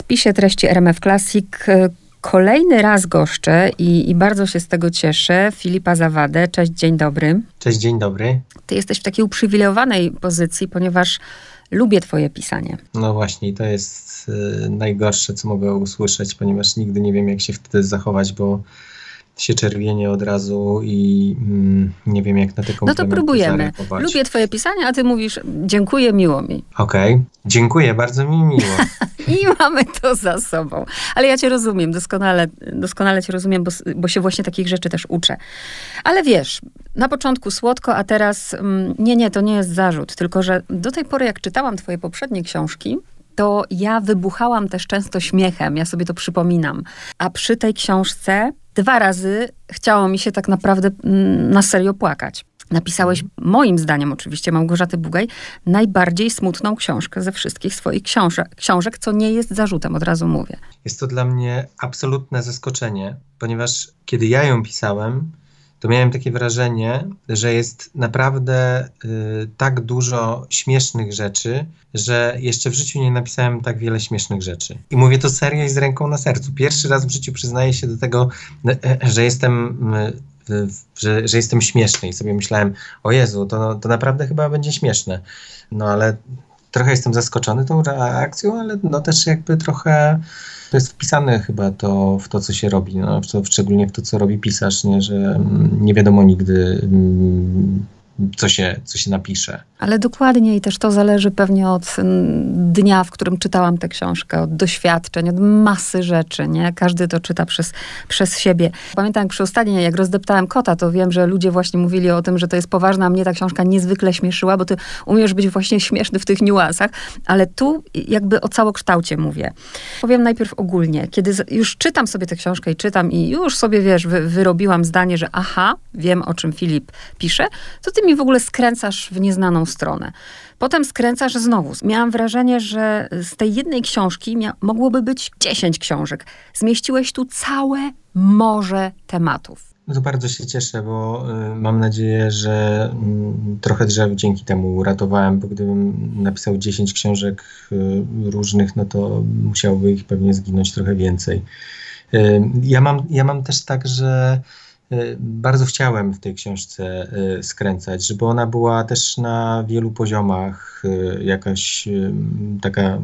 spisie treści RMF Classic kolejny raz goszczę i, i, bardzo się z tego cieszę. Filipa Zawadę. Cześć, dzień dobry. Cześć, dzień dobry. Ty jesteś w takiej uprzywilejowanej pozycji, ponieważ lubię twoje pisanie. No właśnie, to jest y, najgorsze, co mogę usłyszeć, ponieważ nigdy nie wiem, jak się wtedy zachować, bo się czerwienie od razu i mm, nie wiem, jak na te No to próbujemy. Lubię twoje pisanie, a ty mówisz, dziękuję, miło mi. Okej, okay. dziękuję, bardzo mi miło. I mamy to za sobą. Ale ja cię rozumiem, doskonale, doskonale cię rozumiem, bo, bo się właśnie takich rzeczy też uczę. Ale wiesz, na początku słodko, a teraz mm, nie, nie, to nie jest zarzut, tylko że do tej pory, jak czytałam twoje poprzednie książki, to ja wybuchałam też często śmiechem, ja sobie to przypominam. A przy tej książce dwa razy chciało mi się tak naprawdę mm, na serio płakać. Napisałeś, moim zdaniem oczywiście, Małgorzaty Bugaj, najbardziej smutną książkę ze wszystkich swoich książek, książek, co nie jest zarzutem, od razu mówię. Jest to dla mnie absolutne zaskoczenie, ponieważ kiedy ja ją pisałem, to miałem takie wrażenie, że jest naprawdę y, tak dużo śmiesznych rzeczy, że jeszcze w życiu nie napisałem tak wiele śmiesznych rzeczy. I mówię to serio i z ręką na sercu. Pierwszy raz w życiu przyznaję się do tego, y, że jestem. Y, że, że jestem śmieszny i sobie myślałem, o Jezu, to, to naprawdę chyba będzie śmieszne. No ale trochę jestem zaskoczony tą reakcją, ale no też jakby trochę to jest wpisane chyba to, w to, co się robi, no, szczególnie w to, co robi pisarz, nie? że mm, nie wiadomo nigdy mm, co się, co się napisze. Ale dokładnie i też to zależy pewnie od mm, dnia, w którym czytałam tę książkę, od doświadczeń, od masy rzeczy, nie? Każdy to czyta przez, przez siebie. Pamiętam przy ostatniej, jak rozdeptałem kota, to wiem, że ludzie właśnie mówili o tym, że to jest poważna, a mnie ta książka niezwykle śmieszyła, bo ty umiesz być właśnie śmieszny w tych niuansach, ale tu jakby o całokształcie mówię. Powiem najpierw ogólnie. Kiedy już czytam sobie tę książkę i czytam i już sobie, wiesz, wy, wyrobiłam zdanie, że aha, wiem o czym Filip pisze, to ty mi w ogóle skręcasz w nieznaną stronę. Potem skręcasz znowu. Miałam wrażenie, że z tej jednej książki mogłoby być 10 książek. Zmieściłeś tu całe morze tematów. No to bardzo się cieszę, bo y, mam nadzieję, że y, trochę drzew dzięki temu uratowałem, bo gdybym napisał 10 książek y, różnych, no to musiałoby ich pewnie zginąć trochę więcej. Y, ja mam, ja mam też tak, że bardzo chciałem w tej książce y, skręcać, żeby ona była też na wielu poziomach y, jakaś taka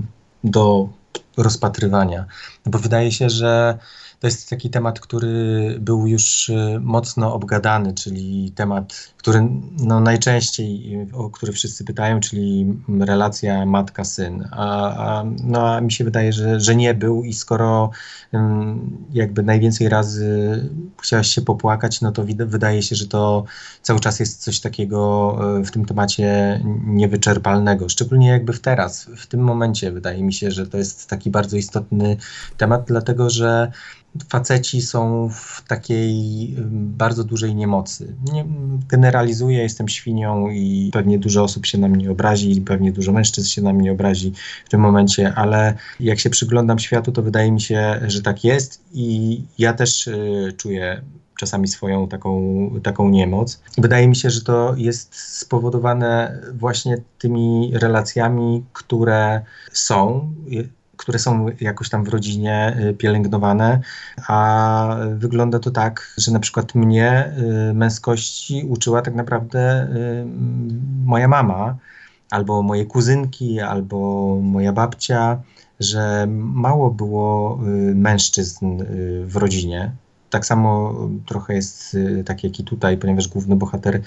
do rozpatrywania. Bo wydaje się, że to jest taki temat, który był już mocno obgadany, czyli temat który no, najczęściej, o który wszyscy pytają, czyli relacja matka-syn. A, a, no, a mi się wydaje, że, że nie był i skoro jakby najwięcej razy chciałaś się popłakać, no to wydaje się, że to cały czas jest coś takiego e, w tym temacie niewyczerpalnego. Szczególnie jakby w teraz, w tym momencie wydaje mi się, że to jest taki bardzo istotny temat, dlatego że faceci są w takiej bardzo dużej niemocy. Nie, generalizuję, jestem świnią i pewnie dużo osób się na mnie obrazi pewnie dużo mężczyzn się na mnie obrazi w tym momencie, ale jak się przyglądam światu, to wydaje mi się, że tak jest i ja też y, czuję czasami swoją taką, taką niemoc. Wydaje mi się, że to jest spowodowane właśnie tymi relacjami, które są które są jakoś tam w rodzinie y, pielęgnowane, a wygląda to tak, że na przykład mnie y, męskości uczyła tak naprawdę y, moja mama, albo moje kuzynki, albo moja babcia, że mało było mężczyzn w rodzinie, tak samo trochę jest y, tak jak i tutaj, ponieważ główny bohater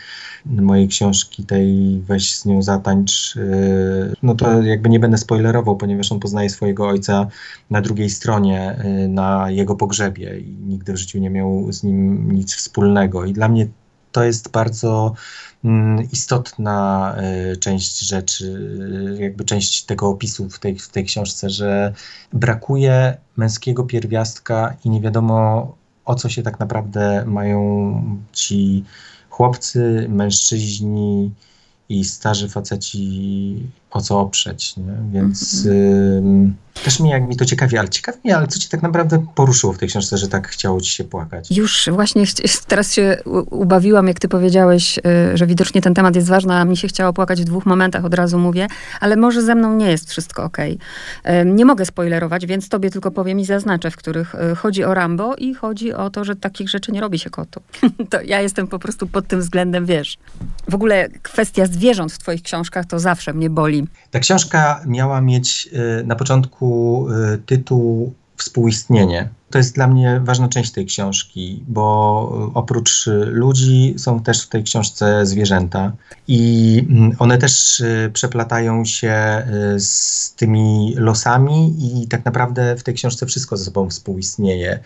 mojej książki, tej Weź z nią zatańcz, y, no to jakby nie będę spoilerował, ponieważ on poznaje swojego ojca na drugiej stronie, y, na jego pogrzebie i nigdy w życiu nie miał z nim nic wspólnego. I dla mnie to jest bardzo mm, istotna część rzeczy, jakby część tego opisu w tej, w tej książce, że brakuje męskiego pierwiastka i nie wiadomo o co się tak naprawdę mają ci chłopcy, mężczyźni i starzy faceci o co oprzeć, nie? Więc... Mhm. Też mnie jak mi to ciekawi, ale ciekawi mnie, ale co cię tak naprawdę poruszyło w tej książce, że tak chciało ci się płakać? Już właśnie teraz się ubawiłam, jak ty powiedziałeś, y, że widocznie ten temat jest ważny, a mi się chciało płakać w dwóch momentach, od razu mówię, ale może ze mną nie jest wszystko ok. Nie mogę spoilerować, więc tobie tylko powiem i zaznaczę, w których y, chodzi o Rambo i chodzi o to, że takich rzeczy nie robi się kotu. to ja jestem po prostu pod tym względem, wiesz. W ogóle kwestia zwierząt w twoich książkach to zawsze mnie boli. Ta książka miała mieć y, na początku tytuł Współistnienie. To jest dla mnie ważna część tej książki, bo oprócz ludzi są też w tej książce zwierzęta i mm, one też y, przeplatają się z tymi losami i tak naprawdę w tej książce wszystko ze sobą współistnieje.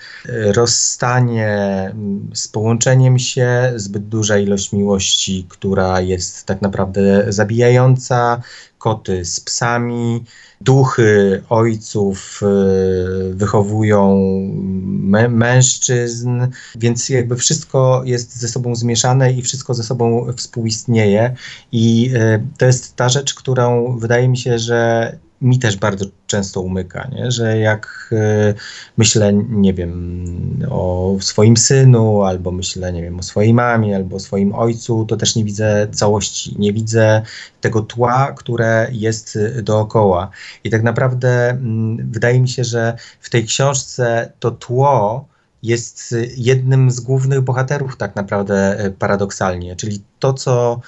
Rozstanie mm, z połączeniem się, zbyt duża ilość miłości, która jest tak naprawdę zabijająca, koty z psami, duchy ojców y, wychowują mężczyzn, więc jakby wszystko jest ze sobą zmieszane i wszystko ze sobą współistnieje. I y, to jest ta rzecz, którą wydaje mi się, że mi też bardzo często umyka, nie? że jak y, myślę, nie wiem, o swoim synu, albo myślę, nie wiem, o swojej mamie, albo o swoim ojcu, to też nie widzę całości, nie widzę tego tła, które jest dookoła. I tak naprawdę mm, wydaje mi się, że w tej książce to tło jest jednym z głównych bohaterów, tak naprawdę paradoksalnie, czyli to, co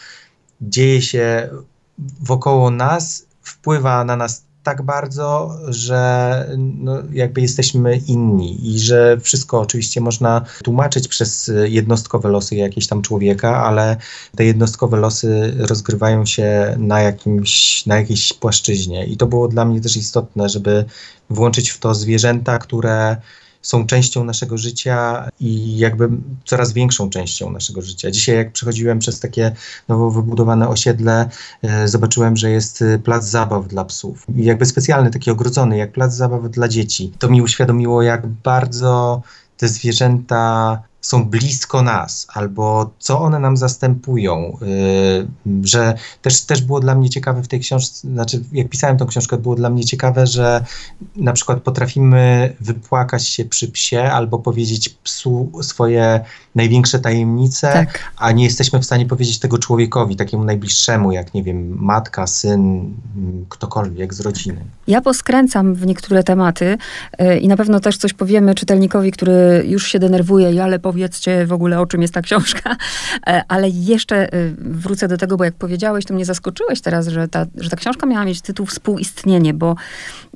dzieje się wokoło nas, wpływa na nas tak bardzo, że no, jakby jesteśmy inni i że wszystko oczywiście można tłumaczyć przez jednostkowe losy jakiegoś tam człowieka, ale te jednostkowe losy rozgrywają się na, jakimś, na jakiejś płaszczyźnie. I to było dla mnie też istotne, żeby włączyć w to zwierzęta, które są częścią naszego życia i jakby coraz większą częścią naszego życia. Dzisiaj, jak przechodziłem przez takie nowo wybudowane osiedle, e, zobaczyłem, że jest e, plac zabaw dla psów. I jakby specjalny, taki ogrodzony, jak plac zabaw dla dzieci. To mi uświadomiło, jak bardzo te zwierzęta są blisko nas, albo co one nam zastępują, yy, że też, też było dla mnie ciekawe w tej książce, znaczy jak pisałem tą książkę, było dla mnie ciekawe, że na przykład potrafimy wypłakać się przy psie, albo powiedzieć psu swoje największe tajemnice, tak. a nie jesteśmy w stanie powiedzieć tego człowiekowi, takiemu najbliższemu, jak nie wiem, matka, syn, ktokolwiek z rodziny. Ja poskręcam w niektóre tematy yy, i na pewno też coś powiemy czytelnikowi, który już się denerwuje, ale powiem powiedzcie w ogóle, o czym jest ta książka. E, ale jeszcze e, wrócę do tego, bo jak powiedziałeś, to mnie zaskoczyłeś teraz, że ta, że ta książka miała mieć tytuł Współistnienie, bo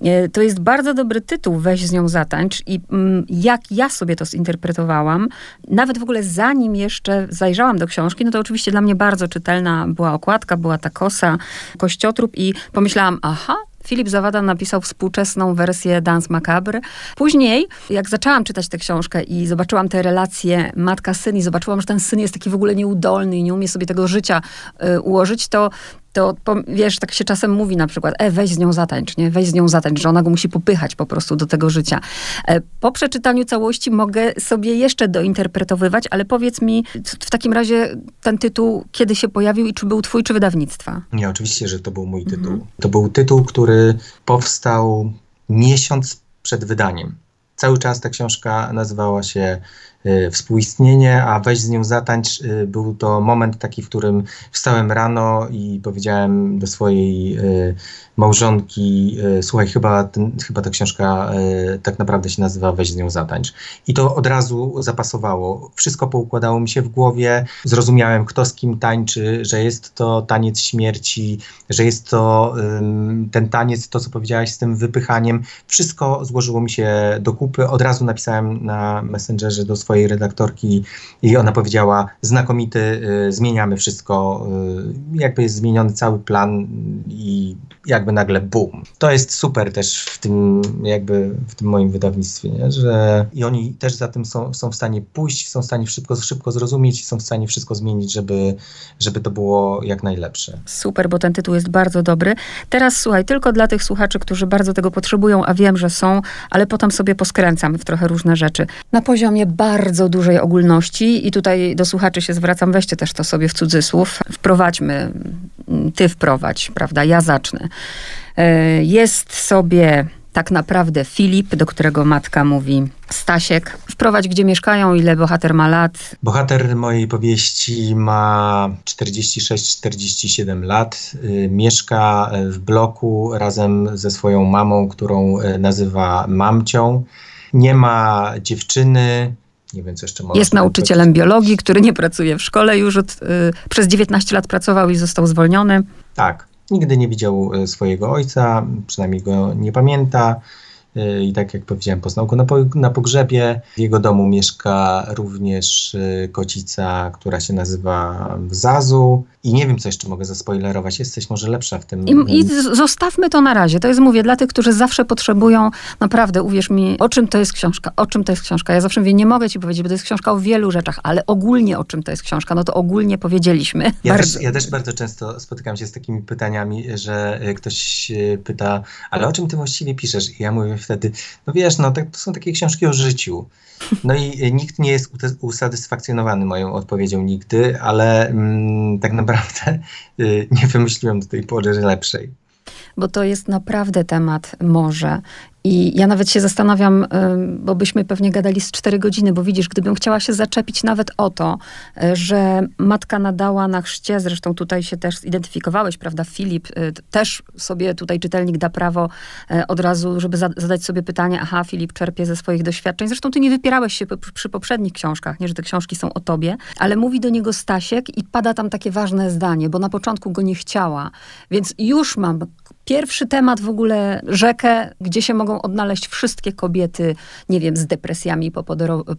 e, to jest bardzo dobry tytuł, weź z nią zatańcz. I mm, jak ja sobie to zinterpretowałam, nawet w ogóle zanim jeszcze zajrzałam do książki, no to oczywiście dla mnie bardzo czytelna była okładka, była ta kosa, kościotrup i pomyślałam, aha, Filip Zawada napisał współczesną wersję Dance Macabre. Później, jak zaczęłam czytać tę książkę i zobaczyłam te relacje matka-syn i zobaczyłam, że ten syn jest taki w ogóle nieudolny i nie umie sobie tego życia y, ułożyć, to to wiesz, tak się czasem mówi na przykład, e, weź z nią zatańcz, nie? Weź z nią zatańcz, że ona go musi popychać po prostu do tego życia. E, po przeczytaniu całości mogę sobie jeszcze dointerpretowywać, ale powiedz mi w takim razie ten tytuł, kiedy się pojawił i czy był twój, czy wydawnictwa? Nie, oczywiście, że to był mój tytuł. Mhm. To był tytuł, który powstał miesiąc przed wydaniem. Cały czas ta książka nazywała się współistnienie, a weź z nią zatańcz. Y, był to moment taki, w którym wstałem rano i powiedziałem do swojej y, małżonki, słuchaj, chyba, ten, chyba ta książka tak naprawdę się nazywa Weź z nią zatańcz. I to od razu zapasowało. Wszystko poukładało mi się w głowie. Zrozumiałem, kto z kim tańczy, że jest to taniec śmierci, że jest to ten taniec, to co powiedziałaś z tym wypychaniem. Wszystko złożyło mi się do kupy. Od razu napisałem na Messengerze do swojej swojej redaktorki i ona powiedziała, znakomity, y, zmieniamy wszystko, y, jakby jest zmieniony cały plan i jakby nagle boom. To jest super też w tym jakby w tym moim wydawnictwie, nie? że i oni też za tym są, są w stanie pójść, są w stanie szybko, szybko zrozumieć, są w stanie wszystko zmienić, żeby, żeby to było jak najlepsze. Super, bo ten tytuł jest bardzo dobry. Teraz słuchaj, tylko dla tych słuchaczy, którzy bardzo tego potrzebują, a wiem, że są, ale potem sobie poskręcam w trochę różne rzeczy. Na poziomie bardzo dużej ogólności i tutaj do słuchaczy się zwracam, weźcie też to sobie w cudzysłów, wprowadźmy, ty wprowadź, prawda, ja zacznę. E, jest sobie tak naprawdę Filip, do którego matka mówi Stasiek. Wprowadź, gdzie mieszkają, ile bohater ma lat. Bohater mojej powieści ma 46-47 lat. Y, mieszka w bloku razem ze swoją mamą, którą y, nazywa mamcią. Nie ma dziewczyny, nie wiem, co jeszcze można Jest nauczycielem biologii, który nie pracuje w szkole już od, y, przez 19 lat pracował i został zwolniony. Tak. Nigdy nie widział y, swojego ojca, przynajmniej go nie pamięta. Y, I tak jak powiedziałem, poznał go na, po, na pogrzebie. W jego domu mieszka również y, kocica, która się nazywa Zazu. I nie wiem, co jeszcze mogę zaspoilerować. Jesteś może lepsza w tym. I, I, zostawmy to na razie. To jest, mówię, dla tych, którzy zawsze potrzebują, naprawdę, uwierz mi, o czym to jest książka, o czym to jest książka. Ja zawsze mówię, nie mogę ci powiedzieć, bo to jest książka o wielu rzeczach, ale ogólnie o czym to jest książka, no to ogólnie powiedzieliśmy. Ja, też, ja też bardzo często spotykam się z takimi pytaniami, że e, ktoś pyta, ale o czym ty właściwie piszesz? I ja mówię wtedy, no wiesz, no to, to są takie książki o życiu. No i nikt nie jest usatysfakcjonowany moją odpowiedzią nigdy, ale mm, tak naprawdę y, nie wymyśliłem do tej pory lepszej. Bo to jest naprawdę temat morze. I ja nawet się zastanawiam, bo byśmy pewnie gadali z cztery godziny, bo widzisz, gdybym chciała się zaczepić nawet o to, e, że matka nadała na chrzcie, zresztą tutaj się też zidentyfikowałeś, prawda, Filip, e, też sobie tutaj czytelnik da prawo e, od razu, żeby zadać sobie pytanie, aha, Filip czerpie ze swoich doświadczeń. Zresztą ty nie wypierałeś się przy poprzednich książkach, nie, że te książki są o tobie, ale mówi do niego Stasiek i pada tam takie ważne zdanie, bo na początku go nie chciała. Więc już mam pierwszy temat w ogóle, rzekę, gdzie się mogą odnaleźć wszystkie kobiety, nie wiem, z depresjami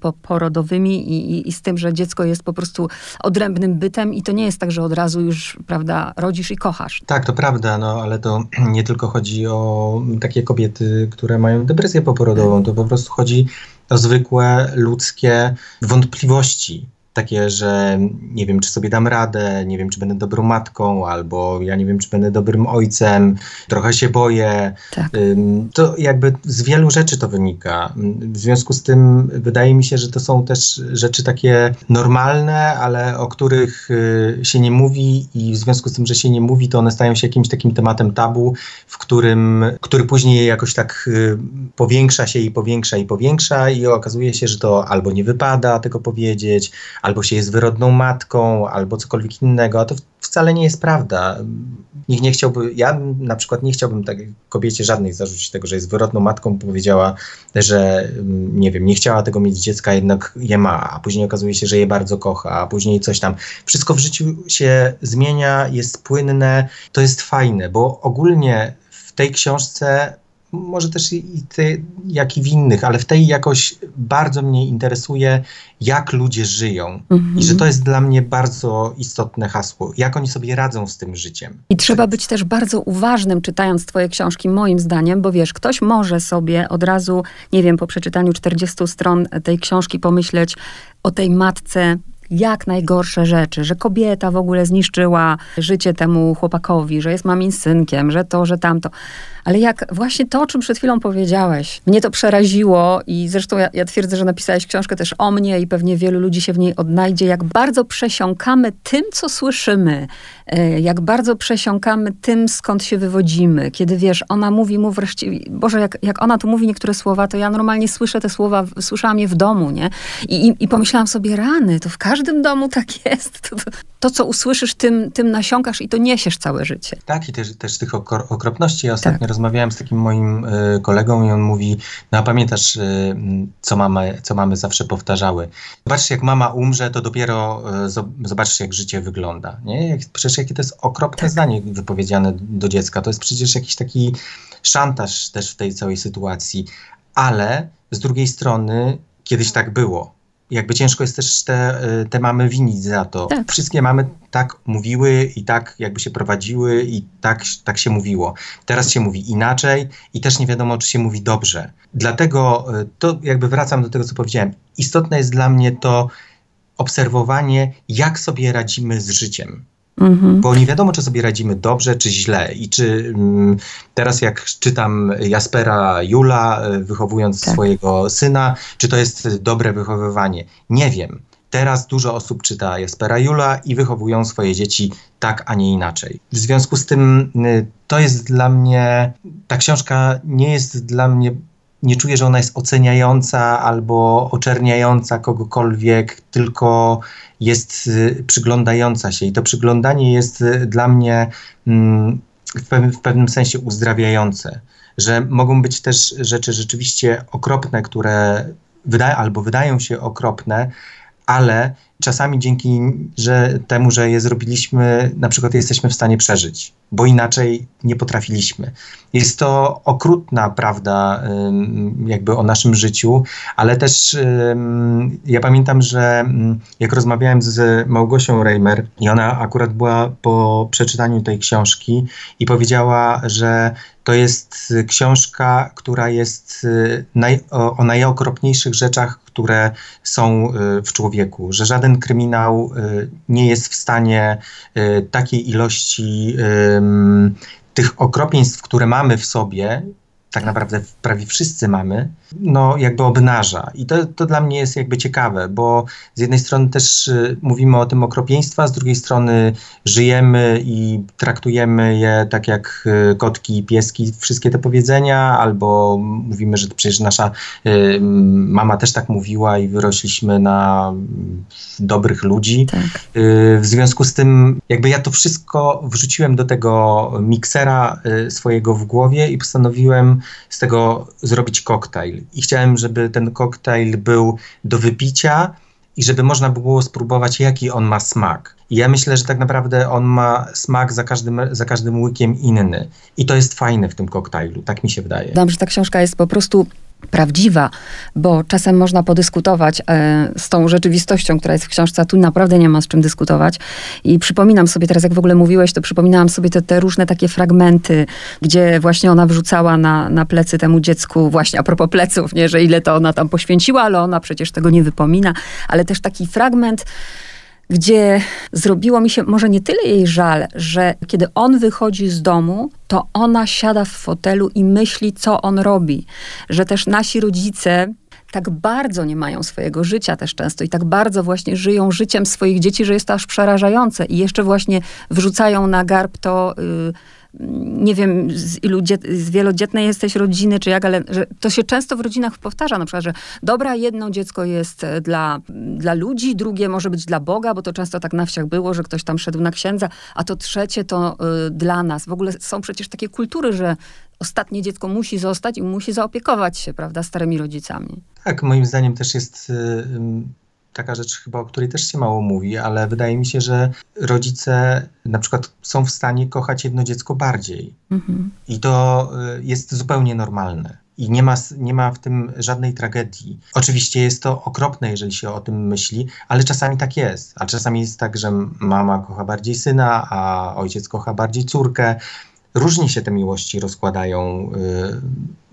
poporodowymi i, i, i, z tym, że dziecko jest po prostu odrębnym bytem i to nie jest tak, że od razu już, prawda, rodzisz i kochasz. Tak, to prawda, no ale to nie tylko chodzi o takie kobiety, które mają depresję poporodową, to po prostu chodzi o zwykłe ludzkie wątpliwości takie, że nie wiem, czy sobie dam radę, nie wiem, czy będę dobrą matką, albo ja nie wiem, czy będę dobrym ojcem, trochę się boję. Tak. To jakby z wielu rzeczy to wynika. W związku z tym wydaje mi się, że to są też rzeczy takie normalne, ale o których y, się nie mówi i w związku z tym, że się nie mówi, to one stają się jakimś takim tematem tabu, w którym, który później jakoś tak y, powiększa się i powiększa i powiększa i okazuje się, że to albo nie wypada tego powiedzieć, albo się jest wyrodną matką, albo cokolwiek innego, a to wcale nie jest prawda. Nikt nie chciałby, ja na przykład nie chciałbym tak kobiecie żadnej zarzucić tego, że jest wyrodną matką, powiedziała, że mm, nie wiem, nie chciała tego mieć dziecka, jednak je ma, a później okazuje się, że je bardzo kocha, a później coś tam. Wszystko w życiu się zmienia, jest płynne, to jest fajne, bo ogólnie w tej książce może też i te, jak i w innych, ale w tej jakoś bardzo mnie interesuje, jak ludzie żyją. Mhm. I że to jest dla mnie bardzo istotne hasło. Jak oni sobie radzą z tym życiem. I trzeba być też bardzo uważnym, czytając twoje książki, moim zdaniem, bo wiesz, ktoś może sobie od razu, nie wiem, po przeczytaniu 40 stron tej książki pomyśleć o tej matce jak najgorsze rzeczy, że kobieta w ogóle zniszczyła życie temu chłopakowi, że jest mamin synkiem, że to, że tamto. Ale jak właśnie to, o czym przed chwilą powiedziałeś, mnie to przeraziło i zresztą ja, ja twierdzę, że napisałeś książkę też o mnie i pewnie wielu ludzi się w niej odnajdzie, jak bardzo przesiąkamy tym, co słyszymy, e, jak bardzo przesiąkamy tym, skąd się wywodzimy. Kiedy wiesz, ona mówi mu wreszcie, Boże, jak, jak ona tu mówi niektóre słowa, to ja normalnie słyszę te słowa, słyszałam je w domu, nie? I, i, i pomyślałam sobie, rany, to w każdym domu tak jest. To, to, to, co usłyszysz, tym, tym nasiąkasz i to niesiesz całe życie. Tak, i też, też tych okropności. Ja ostatnio tak. Rozmawiałem z takim moim y, kolegą i on mówi, no a pamiętasz, y, co, mamy, co mamy zawsze powtarzały. Zobaczysz, jak mama umrze, to dopiero y, zobaczysz, jak życie wygląda. Nie? Przecież jakie to jest okropne tak. zdanie wypowiedziane do dziecka. To jest przecież jakiś taki szantaż też w tej całej sytuacji. Ale z drugiej strony kiedyś tak było jakby ciężko jest też te, y, te mamy winić za to. Tak. Wszystkie mamy tak mówiły i tak jakby się prowadziły i tak, tak się mówiło. Teraz się mówi inaczej i też nie wiadomo, czy się mówi dobrze. Dlatego y, to jakby wracam do tego, co powiedziałem. Istotne jest dla mnie to obserwowanie, jak sobie radzimy z życiem. Mhm. Bo nie wiadomo, czy sobie radzimy dobrze, czy źle. I czy mm, teraz, jak czytam Jaspera Jula, e, wychowując tak. swojego syna, czy to jest dobre wychowywanie? Nie wiem. Teraz dużo osób czyta Jaspera Jula i wychowują swoje dzieci tak, a nie inaczej. W związku z tym y, to jest dla mnie, ta książka nie jest dla mnie nie czuję, że ona jest oceniająca albo oczerniająca kogokolwiek, tylko jest y, przyglądająca się. I to przyglądanie jest y, dla mnie mm, w, pewnym, sensie uzdrawiające. Że mogą być też rzeczy rzeczywiście okropne, które wyda albo wydają się okropne, ale czasami dzięki że temu, że je zrobiliśmy, na przykład jesteśmy w stanie przeżyć, bo inaczej nie potrafiliśmy. Jest to okrutna prawda jakby o naszym życiu, ale też ja pamiętam, że jak rozmawiałem z Małgosią Reimer i ona akurat była po przeczytaniu tej książki i powiedziała, że to jest książka, która jest naj, o, o najokropniejszych rzeczach, które są y, w człowieku, że żaden kryminał y, nie jest w stanie y, takiej ilości tych okropieństw, które mamy w sobie, tak naprawdę prawie wszyscy mamy, no jakby obnaża. I to, to dla mnie jest jakby ciekawe, bo z jednej strony też y, mówimy o tym okropieństwa, z drugiej strony żyjemy i traktujemy je tak jak y, kotki i pieski, wszystkie te powiedzenia, albo mówimy, że przecież nasza y, mama też tak mówiła i wyrośliśmy na dobrych ludzi. Tak. Y, w związku z tym jakby ja to wszystko wrzuciłem do tego miksera swojego w głowie i postanowiłem z tego zrobić koktajl. I chciałem, żeby ten koktajl był do wypicia i żeby można było spróbować, jaki on ma smak. I ja myślę, że tak naprawdę on ma smak za każdym, za każdym łykiem inny. I to jest fajne w tym koktajlu, tak mi się wydaje. Dam, że ta książka jest po prostu prawdziwa, bo czasem można podyskutować e, z tą rzeczywistością, która jest w książce, a tu naprawdę nie ma z czym dyskutować. I przypominam sobie teraz, jak w ogóle mówiłeś, to przypominałam sobie te, te różne takie fragmenty, gdzie właśnie ona wrzucała na, na plecy temu dziecku, właśnie a propos pleców, nie, że ile to ona tam poświęciła, ale ona przecież tego nie wypomina, ale też taki fragment, gdzie zrobiło mi się może nie tyle jej żal, że kiedy on wychodzi z domu, to ona siada w fotelu i myśli, co on robi. Że też nasi rodzice tak bardzo nie mają swojego życia też często i tak bardzo właśnie żyją życiem swoich dzieci, że jest to aż przerażające. I jeszcze właśnie wrzucają na garb to. Yy, nie wiem z ilu dziet, z wielodzietnej jesteś rodziny, czy jak, ale to się często w rodzinach powtarza, na przykład, że dobra, jedno dziecko jest e, dla, dla ludzi, drugie może być dla Boga, bo to często tak na wsiach było, że ktoś tam szedł na księdza, a to trzecie to y, dla nas. W ogóle są przecież takie kultury, że ostatnie dziecko musi zostać i musi zaopiekować się, prawda, starymi rodzicami. Tak, moim zdaniem też jest y, taka rzecz chyba, o której też się mało mówi, ale wydaje mi się, że rodzice na przykład są w stanie kochać jedno dziecko bardziej. Mhm. I to y, jest zupełnie normalne. I nie ma, nie ma w tym żadnej tragedii. Oczywiście jest to okropne, jeżeli się o tym myśli, ale czasami tak jest. A czasami jest tak, że mama kocha bardziej syna, a ojciec kocha bardziej córkę. Różnie się te miłości rozkładają y,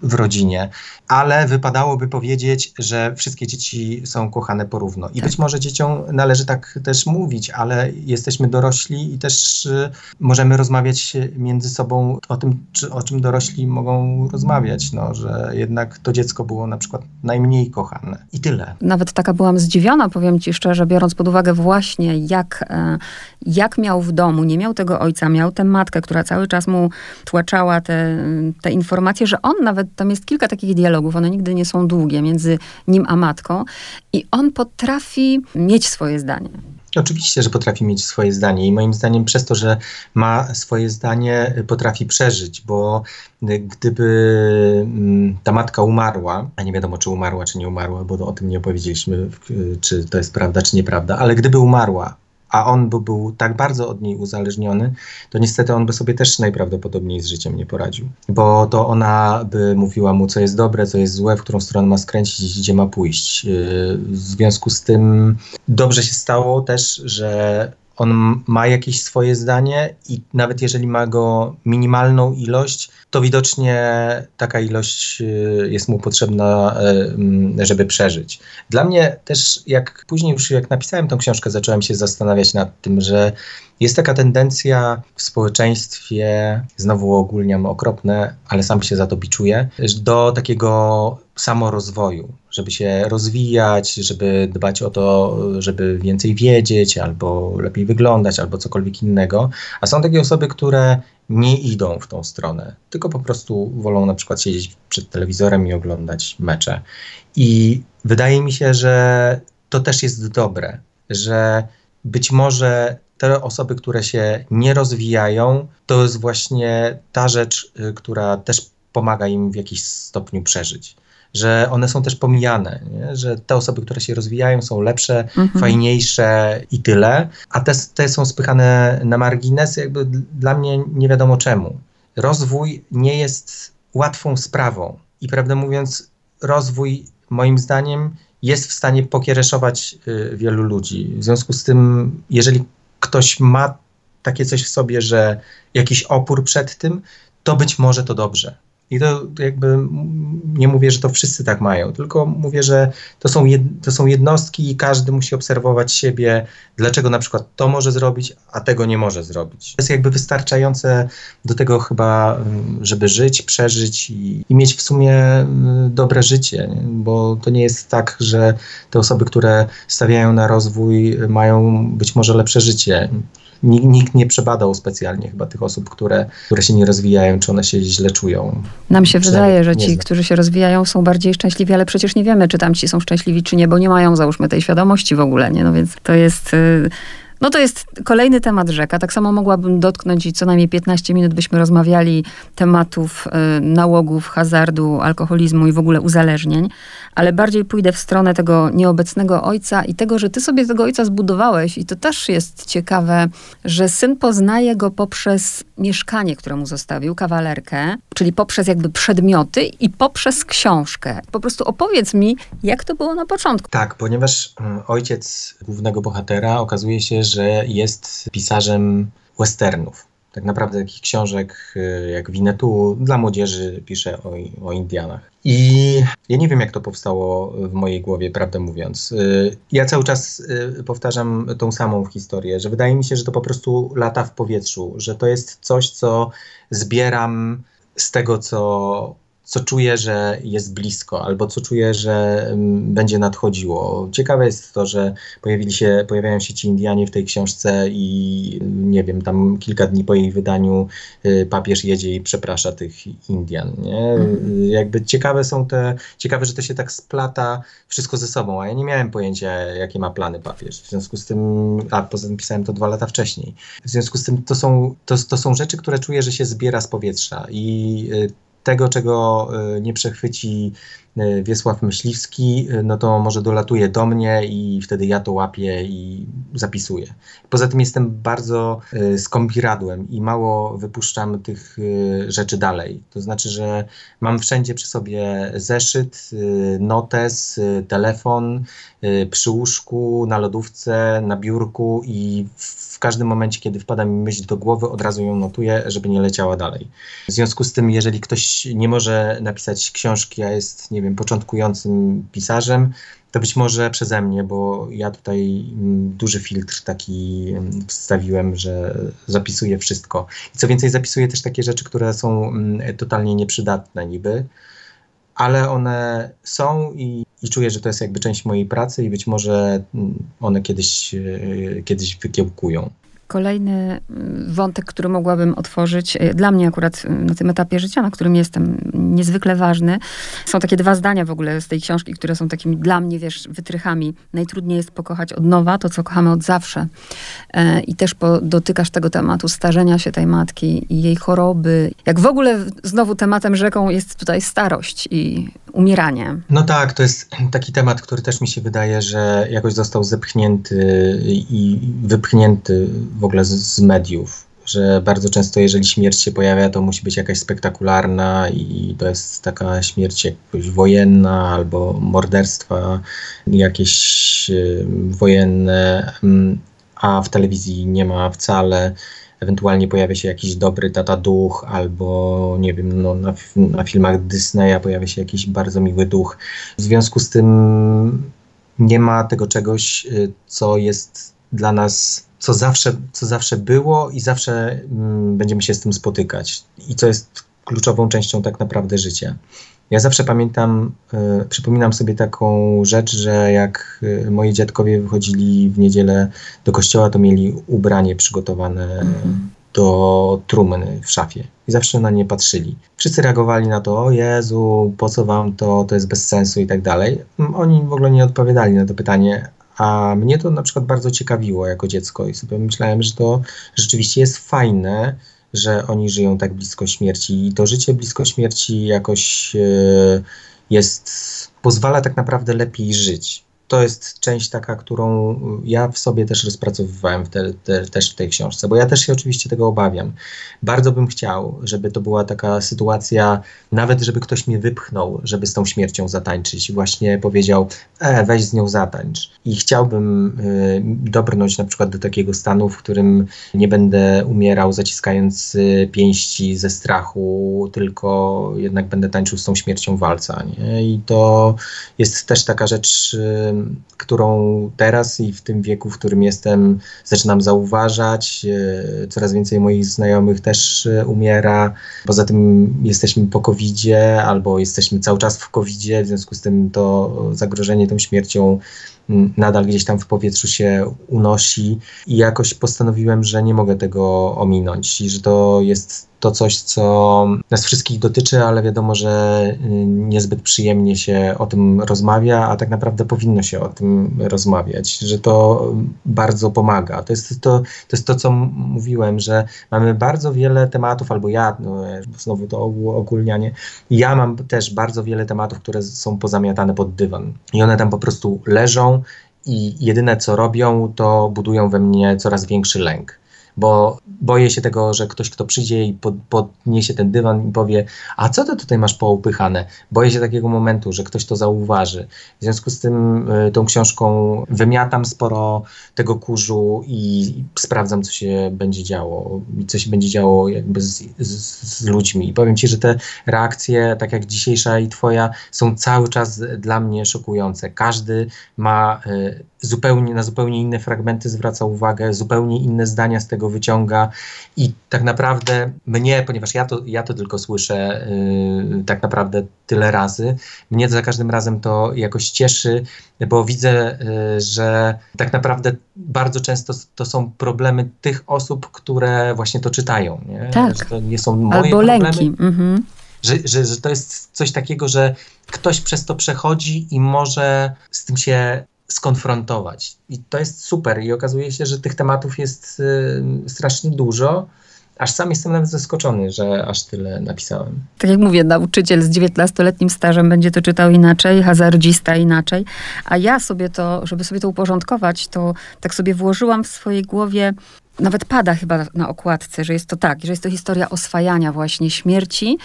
w rodzinie, ale wypadałoby powiedzieć, że wszystkie dzieci są kochane porówno. I tak. być może dzieciom należy tak też mówić, ale jesteśmy dorośli i też y, możemy rozmawiać między sobą o tym, czy, o czym dorośli mogą rozmawiać, no, że jednak to dziecko było na przykład najmniej kochane. I tyle. Nawet taka byłam zdziwiona, powiem ci szczerze, biorąc pod uwagę właśnie jak, e, jak miał w domu, nie miał tego ojca, miał tę matkę, która cały czas mu tłaczała te, te informacje, że on nawet tam jest kilka takich dialogów, one nigdy nie są długie, między nim a matką i on potrafi mieć swoje zdanie. Oczywiście, że potrafi mieć swoje zdanie i moim zdaniem przez to, że ma swoje zdanie, potrafi przeżyć, bo gdyby mm, ta matka umarła, a nie wiadomo, czy umarła, czy nie umarła, bo o tym nie opowiedzieliśmy, czy to jest prawda, czy nieprawda, ale gdyby umarła, a on by był tak bardzo od niej uzależniony, to niestety on by sobie też najprawdopodobniej z życiem nie poradził. Bo to ona by mówiła mu, co jest dobre, co jest złe, w którą stronę ma skręcić, gdzie ma pójść. Yy, w związku z tym dobrze się stało też, że on ma jakieś swoje zdanie i nawet jeżeli ma go minimalną ilość, to widocznie taka ilość y, jest mu potrzebna, y, żeby przeżyć. Dla mnie też, jak później już jak napisałem tą książkę, zacząłem się zastanawiać nad tym, że jest taka tendencja w społeczeństwie, znowu ogólniam okropne, ale sam się za to biczuję, do takiego samorozwoju, żeby się rozwijać, żeby dbać o to, żeby więcej wiedzieć, albo lepiej wyglądać, albo cokolwiek innego. A są takie osoby, które nie idą w tą stronę, tylko po prostu wolą na przykład siedzieć przed telewizorem i oglądać mecze. I wydaje mi się, że to też jest dobre, że być może te osoby, które się nie rozwijają, to jest właśnie ta rzecz, y, która też pomaga im w jakiś stopniu przeżyć. Że one są też pomijane, nie? że te osoby, które się rozwijają, są lepsze, mhm. fajniejsze i tyle, a te, te są spychane na margines, jakby dla mnie nie wiadomo czemu. Rozwój nie jest łatwą sprawą i prawdę mówiąc, rozwój moim zdaniem jest w stanie pokiereszować y, wielu ludzi. W związku z tym, jeżeli ktoś ma takie coś w sobie, że jakiś opór przed tym, to być może to dobrze. I to jakby nie mówię, że to wszyscy tak mają, tylko mówię, że to są, jed, to są jednostki i każdy musi obserwować siebie, dlaczego na przykład to może zrobić, a tego nie może zrobić. To jest jakby wystarczające do tego chyba, żeby żyć, przeżyć i, i mieć w sumie mm, dobre życie, nie? bo to nie jest tak, że te osoby, które stawiają na rozwój, mają być może lepsze życie nikt, nikt nie przebadał specjalnie chyba tych osób, które, które się nie rozwijają, czy one się źle czują. Nam się wydaje, że ci, którzy się rozwijają, są bardziej szczęśliwi, ale przecież nie wiemy, czy tam ci są szczęśliwi, czy nie, bo nie mają, załóżmy, tej świadomości w ogóle, nie? No więc to jest... Yy no to jest kolejny temat rzeka. Tak samo mogłabym dotknąć i co najmniej 15 minut byśmy rozmawiali tematów y, nałogów, hazardu, alkoholizmu i w ogóle uzależnień, ale bardziej pójdę w stronę tego nieobecnego ojca i tego, że ty sobie tego ojca zbudowałeś i to też jest ciekawe, że syn poznaje go poprzez mieszkanie, które mu zostawił, kawalerkę, czyli poprzez jakby przedmioty i poprzez książkę. Po prostu opowiedz mi, jak to było na początku. Tak, ponieważ mm, ojciec głównego bohatera okazuje się, że jest pisarzem westernów. Tak naprawdę takich książek y, jak Winnetu dla młodzieży pisze o, o Indianach. I ja nie wiem, jak to powstało w mojej głowie, prawdę mówiąc. Y, ja cały czas y, powtarzam tą samą historię, że wydaje mi się, że to po prostu lata w powietrzu, że to jest coś, co zbieram z tego, co co czuję, że jest blisko, albo co czuję, że um, będzie nadchodziło. Ciekawe jest to, że pojawili się, pojawiają się ci Indianie w tej książce i nie wiem, tam kilka dni po jej wydaniu y, papież jedzie i przeprasza tych Indian. Nie? Mhm. Jakby ciekawe są te, ciekawe, że to się tak splata wszystko ze sobą, a ja nie miałem pojęcia, jakie ma plany papież. W związku z tym, a poza tym pisałem to dwa lata wcześniej. W związku z tym to są, to, to są rzeczy, które czuję, że się zbiera z powietrza i y, tego, czego y, nie przechwyci y, Wiesław Myśliwski, y, no to może dolatuje do mnie i wtedy ja to łapię i zapisuję. Poza tym jestem bardzo skąpiradłem i mało wypuszczam tych rzeczy dalej. To znaczy, że mam wszędzie przy sobie zeszyt, notes, telefon, przy łóżku, na lodówce, na biurku i w w każdym momencie, kiedy wpada mi myśl do głowy, od razu ją notuję, żeby nie leciała dalej. W związku z tym, jeżeli ktoś nie może napisać książki, a jest, nie wiem, początkującym pisarzem, to być może przeze mnie, bo ja tutaj mm, duży filtr taki mm, wstawiłem, że zapisuję wszystko. I co więcej, zapisuję też takie rzeczy, które są mm, totalnie nieprzydatne niby, ale one są i, i czuję, że to jest jakby część mojej pracy i być może mm, one kiedyś, e, kiedyś wykiełkują. Kolejny mm, wątek, który mogłabym otworzyć, e, dla mnie akurat e, na tym etapie życia, na którym jestem, niezwykle ważny. Są takie dwa zdania w ogóle z tej książki, które są takimi dla mnie, wiesz, wytrychami. Najtrudniej jest pokochać od nowa to, co kochamy od zawsze. I też po, dotykasz tego tematu starzenia się tej matki i jej choroby. Jak w ogóle znowu tematem rzeką jest tutaj starość i umieranie. No tak, to jest taki temat, który też mi się wydaje, że jakoś został zepchnięty i wypchnięty w ogóle z, z mediów że bardzo często, jeżeli śmierć się pojawia, to musi być jakaś spektakularna i to jest taka śmierć jakoś wojenna albo morderstwa jakieś wojenne, a w telewizji nie ma wcale. Ewentualnie pojawia się jakiś dobry tata duch, albo nie wiem, no, na, na filmach Disneya pojawia się jakiś bardzo miły duch. W związku z tym nie ma tego czegoś, y, co jest dla nas co zawsze, co zawsze było i zawsze mm, będziemy się z tym spotykać i co jest kluczową częścią tak naprawdę życia. Ja zawsze pamiętam, y, przypominam sobie taką rzecz, że jak y, moi dziadkowie wychodzili w niedzielę do kościoła, to mieli ubranie przygotowane mhm. do trumny w szafie i zawsze na nie patrzyli. Wszyscy reagowali na to, o Jezu, po co wam to, to jest bez sensu i tak dalej. Oni w ogóle nie odpowiadali na to pytanie, a mnie to na przykład bardzo ciekawiło jako dziecko i sobie myślałem, że to rzeczywiście jest fajne, że oni żyją tak blisko śmierci. I to życie blisko śmierci jakoś e, jest, pozwala tak naprawdę lepiej żyć. To jest część taka, którą ja w sobie też rozpracowywałem w te, te, też w tej książce, bo ja też się oczywiście tego obawiam. Bardzo bym chciał, żeby to była taka sytuacja, nawet żeby ktoś mnie wypchnął, żeby z tą śmiercią zatańczyć. Właśnie powiedział, e, weź z nią zatańcz. I chciałbym y, dobrnąć na przykład do takiego stanu, w którym nie będę umierał zaciskając y, pięści ze strachu, tylko jednak będę tańczył z tą śmiercią walca. Nie? I to jest też taka rzecz y, którą teraz i w tym wieku, w którym jestem, zaczynam zauważać. Coraz więcej moich znajomych też umiera. Poza tym jesteśmy po covid albo jesteśmy cały czas w covid w związku z tym to zagrożenie tą śmiercią nadal gdzieś tam w powietrzu się unosi i jakoś postanowiłem, że nie mogę tego ominąć i że to jest to coś, co nas wszystkich dotyczy, ale wiadomo, że y, niezbyt przyjemnie się o tym rozmawia, a tak naprawdę powinno się o tym rozmawiać, że to bardzo pomaga. To jest to, to, jest to co mówiłem, że mamy bardzo wiele tematów, albo ja, no, znowu to ogólnianie, ja mam też bardzo wiele tematów, które są pozamiatane pod dywan i one tam po prostu leżą i jedyne co robią, to budują we mnie coraz większy lęk bo boję się tego, że ktoś, kto przyjdzie i pod, podniesie ten dywan i powie, a co ty tutaj masz poupychane? Boję się takiego momentu, że ktoś to zauważy. W związku z tym y, tą książką wymiatam sporo tego kurzu i sprawdzam, co się będzie działo co się będzie działo jakby z, z, z ludźmi. I powiem ci, że te reakcje, tak jak dzisiejsza i twoja, są cały czas dla mnie szokujące. Każdy ma y, zupełnie, na zupełnie inne fragmenty zwraca uwagę, zupełnie inne zdania z tego wyciąga i tak naprawdę mnie, ponieważ ja to, ja to tylko słyszę yy, tak naprawdę tyle razy, mnie za każdym razem to jakoś cieszy, bo widzę, yy, że tak naprawdę bardzo często to są problemy tych osób, które właśnie to czytają. Nie? Tak. Że to nie są moje Albo problemy. lęki. Mhm. Że, że, że to jest coś takiego, że ktoś przez to przechodzi i może z tym się skonfrontować. I to jest super. I okazuje się, że tych tematów jest y, strasznie dużo. Aż sam jestem nawet zaskoczony, że aż tyle napisałem. Tak jak mówię, nauczyciel z 19-letnim stażem będzie to czytał inaczej, hazardzista inaczej. A ja sobie to, żeby sobie to uporządkować, to tak sobie włożyłam w swojej głowie nawet pada chyba na okładce, że jest to tak, że jest to historia oswajania właśnie śmierci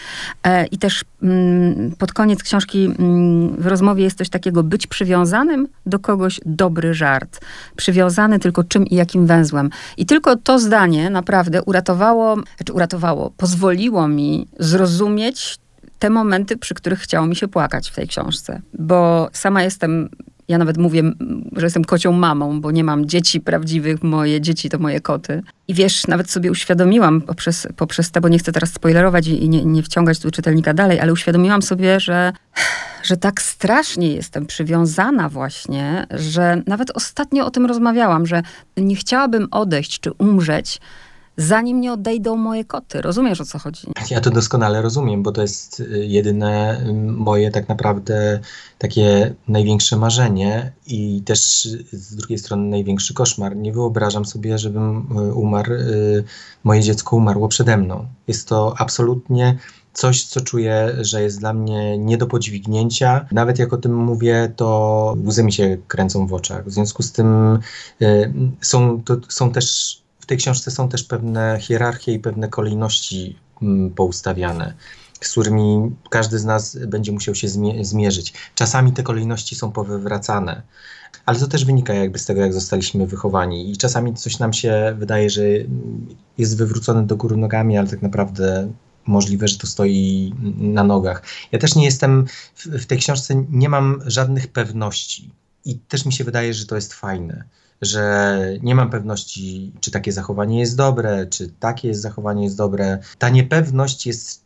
e, i też mm, pod koniec książki mm, w rozmowie jest coś takiego, być przywiązanym do kogoś dobry żart. Przywiązany tylko czym i jakim węzłem. I tylko to zdanie naprawdę uratowało, znaczy uratowało, pozwoliło mi zrozumieć te momenty, przy których chciało mi się płakać w tej książce. Bo sama jestem ja nawet mówię, że jestem kocią mamą, bo nie mam dzieci prawdziwych, moje dzieci to moje koty. I wiesz, nawet sobie uświadomiłam poprzez, poprzez to, bo nie chcę teraz spoilerować i nie, nie wciągać tu czytelnika dalej, ale uświadomiłam sobie, że, że tak strasznie jestem przywiązana właśnie, że nawet ostatnio o tym rozmawiałam, że nie chciałabym odejść czy umrzeć, zanim nie odejdą moje koty. Rozumiesz o co chodzi? Ja to doskonale rozumiem, bo to jest y, jedyne y, moje tak naprawdę takie największe marzenie i też z drugiej strony największy koszmar. Nie wyobrażam sobie, żebym y, umarł, moje dziecko umarło przede mną. Jest to absolutnie coś, co czuję, że jest dla mnie nie do podźwignięcia. Nawet jak o tym mówię, to łzy mi się kręcą w oczach. W związku z tym y, są, to, są też w tej książce są też pewne hierarchie i pewne kolejności mm, poustawiane, z którymi każdy z nas będzie musiał się zmierzyć. Czasami te kolejności są powywracane, ale to też wynika jakby z tego, jak zostaliśmy wychowani. I czasami coś nam się wydaje, że jest wywrócone do góry nogami, ale tak naprawdę możliwe, że to stoi na nogach. Ja też nie jestem, w, w tej książce nie mam żadnych pewności. I też mi się wydaje, że to jest fajne że nie mam pewności, czy takie zachowanie jest dobre, czy takie jest zachowanie jest dobre. Ta niepewność jest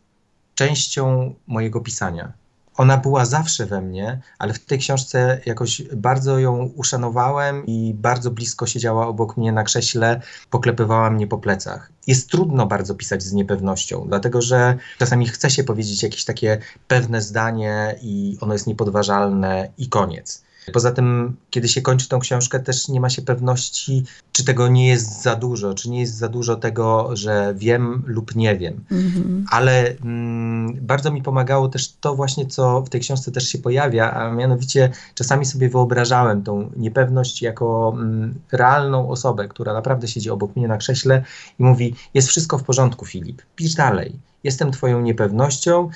częścią mojego pisania. ona była zawsze we mnie, ale w tej książce jakoś bardzo ją uszanowałem i bardzo blisko siedziała obok mnie na krześle, poklepywała mnie po plecach. Jest trudno bardzo pisać z niepewnością, dlatego że czasami chce się powiedzieć jakieś takie pewne zdanie i ono jest niepodważalne i koniec. Poza tym, kiedy się kończy tą książkę, też nie ma się pewności, czy tego nie jest za dużo, czy nie jest za dużo tego, że wiem lub nie wiem. Mhm. Ale mm, bardzo mi pomagało też to właśnie, co w tej książce też się pojawia, a mianowicie czasami sobie wyobrażałem tą niepewność jako mm, realną osobę, która naprawdę siedzi obok mnie na krześle i mówi: Jest wszystko w porządku, Filip, pisz dalej. Jestem Twoją niepewnością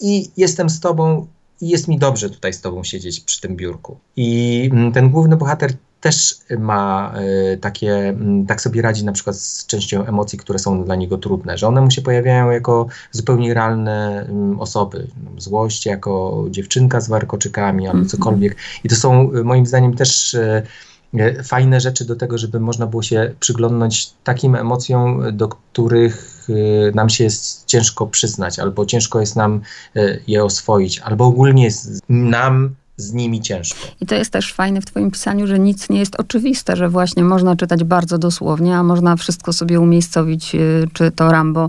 i jestem z Tobą i jest mi dobrze tutaj z tobą siedzieć przy tym biurku. I mm, ten główny bohater też ma y, takie, y, tak sobie radzi na przykład z częścią emocji, które są dla niego trudne, że one mu się pojawiają jako zupełnie realne y, osoby. Złość jako dziewczynka z warkoczykami albo mm -hmm. cokolwiek. I to są y, moim zdaniem też E, fajne rzeczy do tego, żeby można było się przyglądnąć takim emocjom, do których e, nam się jest ciężko przyznać, albo ciężko jest nam e, je oswoić, albo ogólnie jest nam z nimi ciężko. I to jest też fajne w twoim pisaniu, że nic nie jest oczywiste, że właśnie można czytać bardzo dosłownie, a można wszystko sobie umiejscowić, y, czy to Rambo,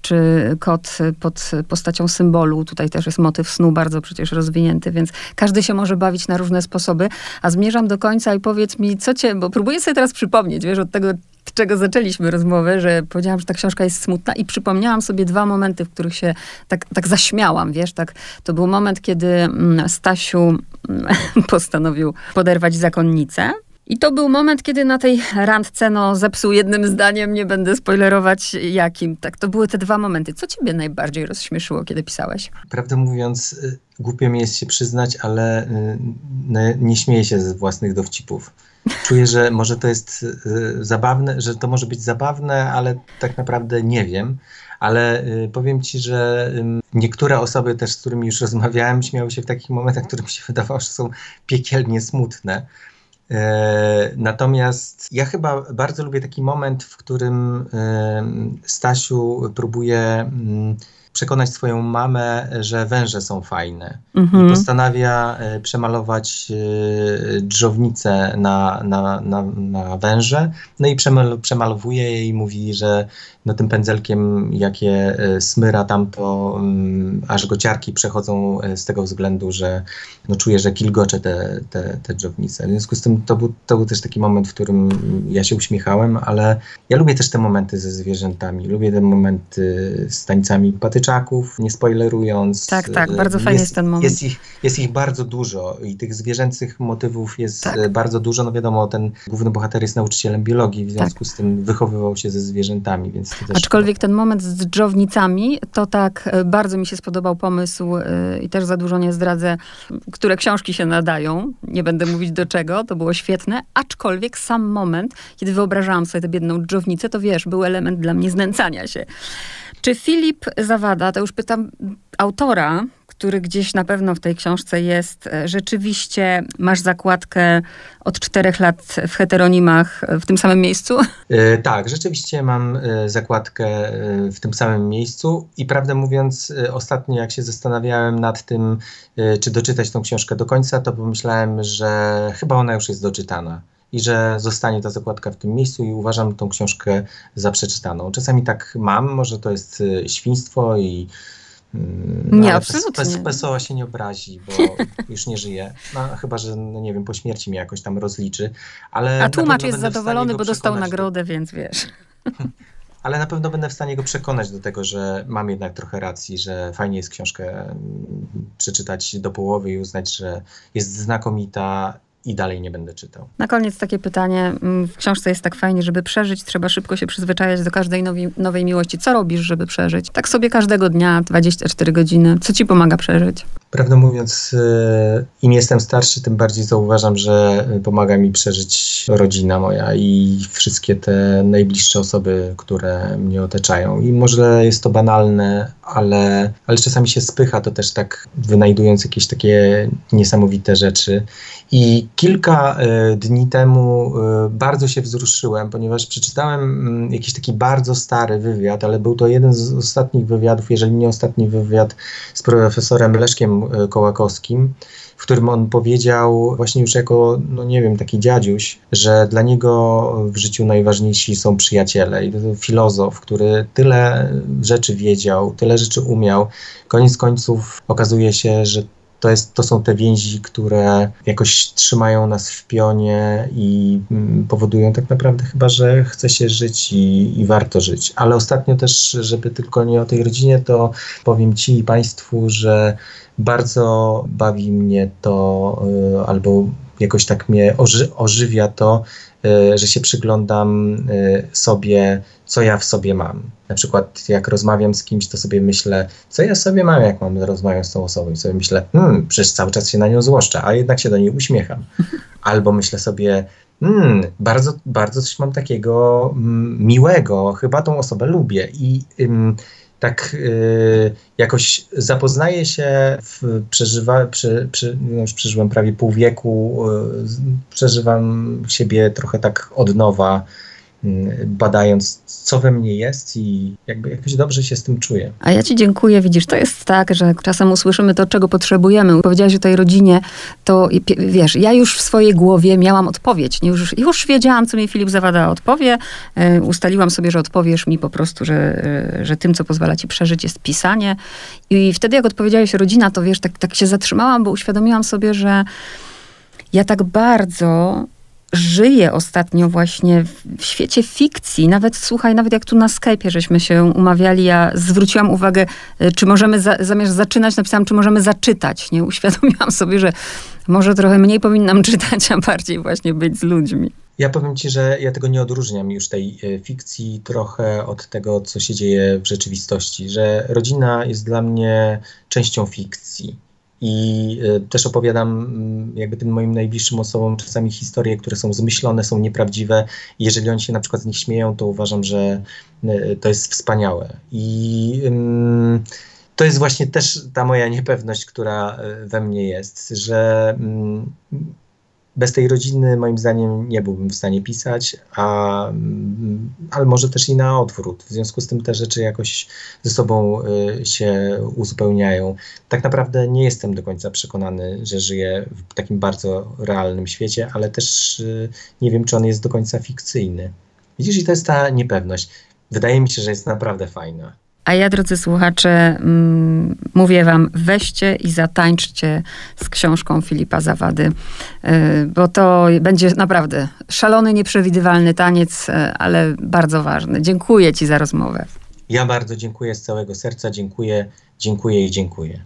czy kot pod postacią symbolu. Tutaj też jest motyw snu bardzo przecież rozwinięty, więc każdy się może bawić na różne sposoby. A zmierzam do końca i powiedz mi, co cię, bo próbuję sobie teraz przypomnieć, wiesz, od tego od czego zaczęliśmy rozmowę, że powiedziałam, że ta książka jest smutna i przypomniałam sobie dwa momenty, w których się tak, tak zaśmiałam, wiesz, tak. To był moment, kiedy mm, Stasiu postanowił poderwać zakonnicę. I to był moment, kiedy na tej randce, no, zepsuł jednym zdaniem, nie będę spoilerować jakim. Tak, to były te dwa momenty. Co ciebie najbardziej rozśmieszyło, kiedy pisałeś? Prawdę mówiąc, y, głupio mi jest się przyznać, ale y, nie śmieję się ze własnych dowcipów czuję, że może to jest y, zabawne, że to może być zabawne, ale tak naprawdę nie wiem. Ale y, powiem ci, że niektóre osoby też, z którymi już rozmawiałem, śmiały się w takich momentach, które mi się wydawało, że są piekielnie smutne. E, natomiast ja chyba bardzo lubię taki moment, w którym Stasiu próbuje mm, przekonać swoją mamę, że węże są fajne. Mhm. I postanawia e, przemalować e, drzownicę na, na, na, na węże. No i przemal, przemalowuje je i mówi, że no tym pędzelkiem, jakie e, smyra tam, to um, aż gociarki przechodzą z tego względu, że no, czuje, że kilgocze te, te, te drzownice. W związku z tym to był, to był też taki moment, w którym ja się uśmiechałem, ale ja lubię też te momenty ze zwierzętami. Lubię te momenty z tańcami patycznymi patyczaków, nie spoilerując. Tak, tak, bardzo fajny jest, jest ten moment. Jest ich, jest ich bardzo dużo i tych zwierzęcych motywów jest tak. E, bardzo dużo. No wiadomo, ten główny bohater jest nauczycielem biologii, w związku tak. z tym wychowywał się ze zwierzętami, więc Aczkolwiek ten moment z dżownicami, to tak e, bardzo mi się spodobał pomysł e, i też za dużo nie zdradzę, które książki się nadają. Nie będę mówić do czego, to było świetne. Aczkolwiek sam moment, kiedy wyobrażałam sobie tę biedną dżownicę, to wiesz, był element dla mnie znęcania się. Czy Filip Zawada, to już pytam autora, który gdzieś na pewno w tej książce jest, e, rzeczywiście masz zakładkę od czterech lat w heteronimach w tym samym miejscu? E, tak, rzeczywiście mam e, zakładkę w tym samym miejscu i prawdę mówiąc, ostatnio jak się zastanawiałem nad tym, czy doczytać tą książkę do końca, to pomyślałem, że chyba ona już jest doczytana i że zostanie ta zakładka w tym miejscu i uważam tą książkę za przeczytaną. Czasami tak mam, może to jest y, świństwo i no, nie, absolutnie. Pes, Pesoła się nie obrazi, bo już nie żyje. No, chyba, że, no nie wiem, po śmierci mnie jakoś tam rozliczy. Ale A tłumacz jest zadowolony, bo dostał nagrodę, do... więc wiesz. Ale na pewno będę w stanie go przekonać do tego, że mam jednak trochę racji, że fajnie jest książkę mm, przeczytać do połowy i uznać, że jest znakomita i dalej nie będę czytał. Na koniec takie pytanie. Mm, w książce jest tak fajnie, żeby przeżyć, trzeba szybko się przyzwyczajać do każdej nowej, nowej miłości. Co robisz, żeby przeżyć? Tak sobie każdego dnia, 24 godziny. Co ci pomaga przeżyć? Prawdę mówiąc, e, im jestem starszy, tym bardziej zauważam, że pomaga mi przeżyć rodzina moja i wszystkie te najbliższe osoby, które mnie otaczają. I może jest to banalne, ale, ale czasami się spycha to też tak, wynajdując jakieś takie niesamowite rzeczy. I kilka y, dni temu y, bardzo się wzruszyłem, ponieważ przeczytałem y, jakiś taki bardzo stary wywiad, ale był to jeden z ostatnich wywiadów, jeżeli nie ostatni wywiad z profesorem Leszkiem e, Kołakowskim, w którym on powiedział, właśnie już jako, no nie wiem, taki dziadziuś, że dla niego w życiu najważniejsi są przyjaciele. I to filozof, który tyle rzeczy wiedział, tyle rzeczy umiał. Koniec końców okazuje się, że to, jest, to są te więzi, które jakoś trzymają nas w pionie i mm, powodują tak naprawdę chyba, że chce się żyć i, i, warto żyć. Ale ostatnio też, żeby tylko nie o tej rodzinie, to powiem Ci i Państwu, że bardzo bawi mnie to, y, albo jakoś tak mnie oży, ożywia to, że się przyglądam y, sobie, co ja w sobie mam. Na przykład, jak rozmawiam z kimś, to sobie myślę, co ja sobie mam, jak mam rozmawiać z tą osobą. I sobie myślę, hmm, przecież cały czas się na nią złoszczę, a jednak się do niej uśmiecham. Albo myślę sobie, hmm, bardzo, bardzo coś mam takiego mm, miłego, chyba tą osobę lubię. I tak y, jakoś zapoznaję się, w, przeżywa, przy, przy, no już przeżyłem prawie pół wieku, y, przeżywam siebie trochę tak od nowa, badając, co we mnie jest i jakby jakoś dobrze się z tym czuję. A ja ci dziękuję. Widzisz, to jest tak, że czasem usłyszymy to, czego potrzebujemy. Powiedziałaś o tej rodzinie, to wiesz, ja już w swojej głowie miałam odpowiedź. Już, już wiedziałam, co mi Filip Zawada odpowie. E, ustaliłam sobie, że odpowiesz mi po prostu, że, e, że tym, co pozwala ci przeżyć, jest pisanie. I wtedy, jak odpowiedziałeś rodzina, to wiesz, tak, tak się zatrzymałam, bo uświadomiłam sobie, że ja tak bardzo żyje ostatnio właśnie w świecie fikcji. Nawet, słuchaj, nawet jak tu na Skype'ie żeśmy się umawiali, ja zwróciłam uwagę, e, czy możemy, za, zamiast zaczynać, napisałam, czy możemy zaczytać. Nie uświadomiłam sobie, że może trochę mniej powinnam czytać, a bardziej właśnie być z ludźmi. Ja powiem ci, że ja tego nie odróżniam już tej e, fikcji trochę od tego, co się dzieje w rzeczywistości, że rodzina jest dla mnie częścią fikcji i y, też opowiadam jakby tym moim najbliższym osobom czasami historie, które są zmyślone, są nieprawdziwe. Jeżeli oni się na przykład z nich śmieją, to uważam, że y, to jest wspaniałe. I to jest właśnie też ta moja niepewność, która y, we mnie jest, że bez tej rodziny moim zdaniem nie byłbym w stanie pisać, a, ale może też i na odwrót. W związku z tym te rzeczy jakoś ze sobą y, się uzupełniają. Tak naprawdę nie jestem do końca przekonany, że żyję w takim bardzo realnym świecie, ale też y, nie wiem, czy on jest do końca fikcyjny. Widzisz, i to jest ta niepewność. Wydaje mi się, że jest naprawdę fajna. A ja, drodzy słuchacze, mm, mówię wam, weźcie i zatańczcie z książką Filipa Zawady, y, bo to będzie naprawdę szalony, nieprzewidywalny taniec, y, ale bardzo ważny. Dziękuję ci za rozmowę. Ja bardzo dziękuję z całego serca, dziękuję, dziękuję i dziękuję.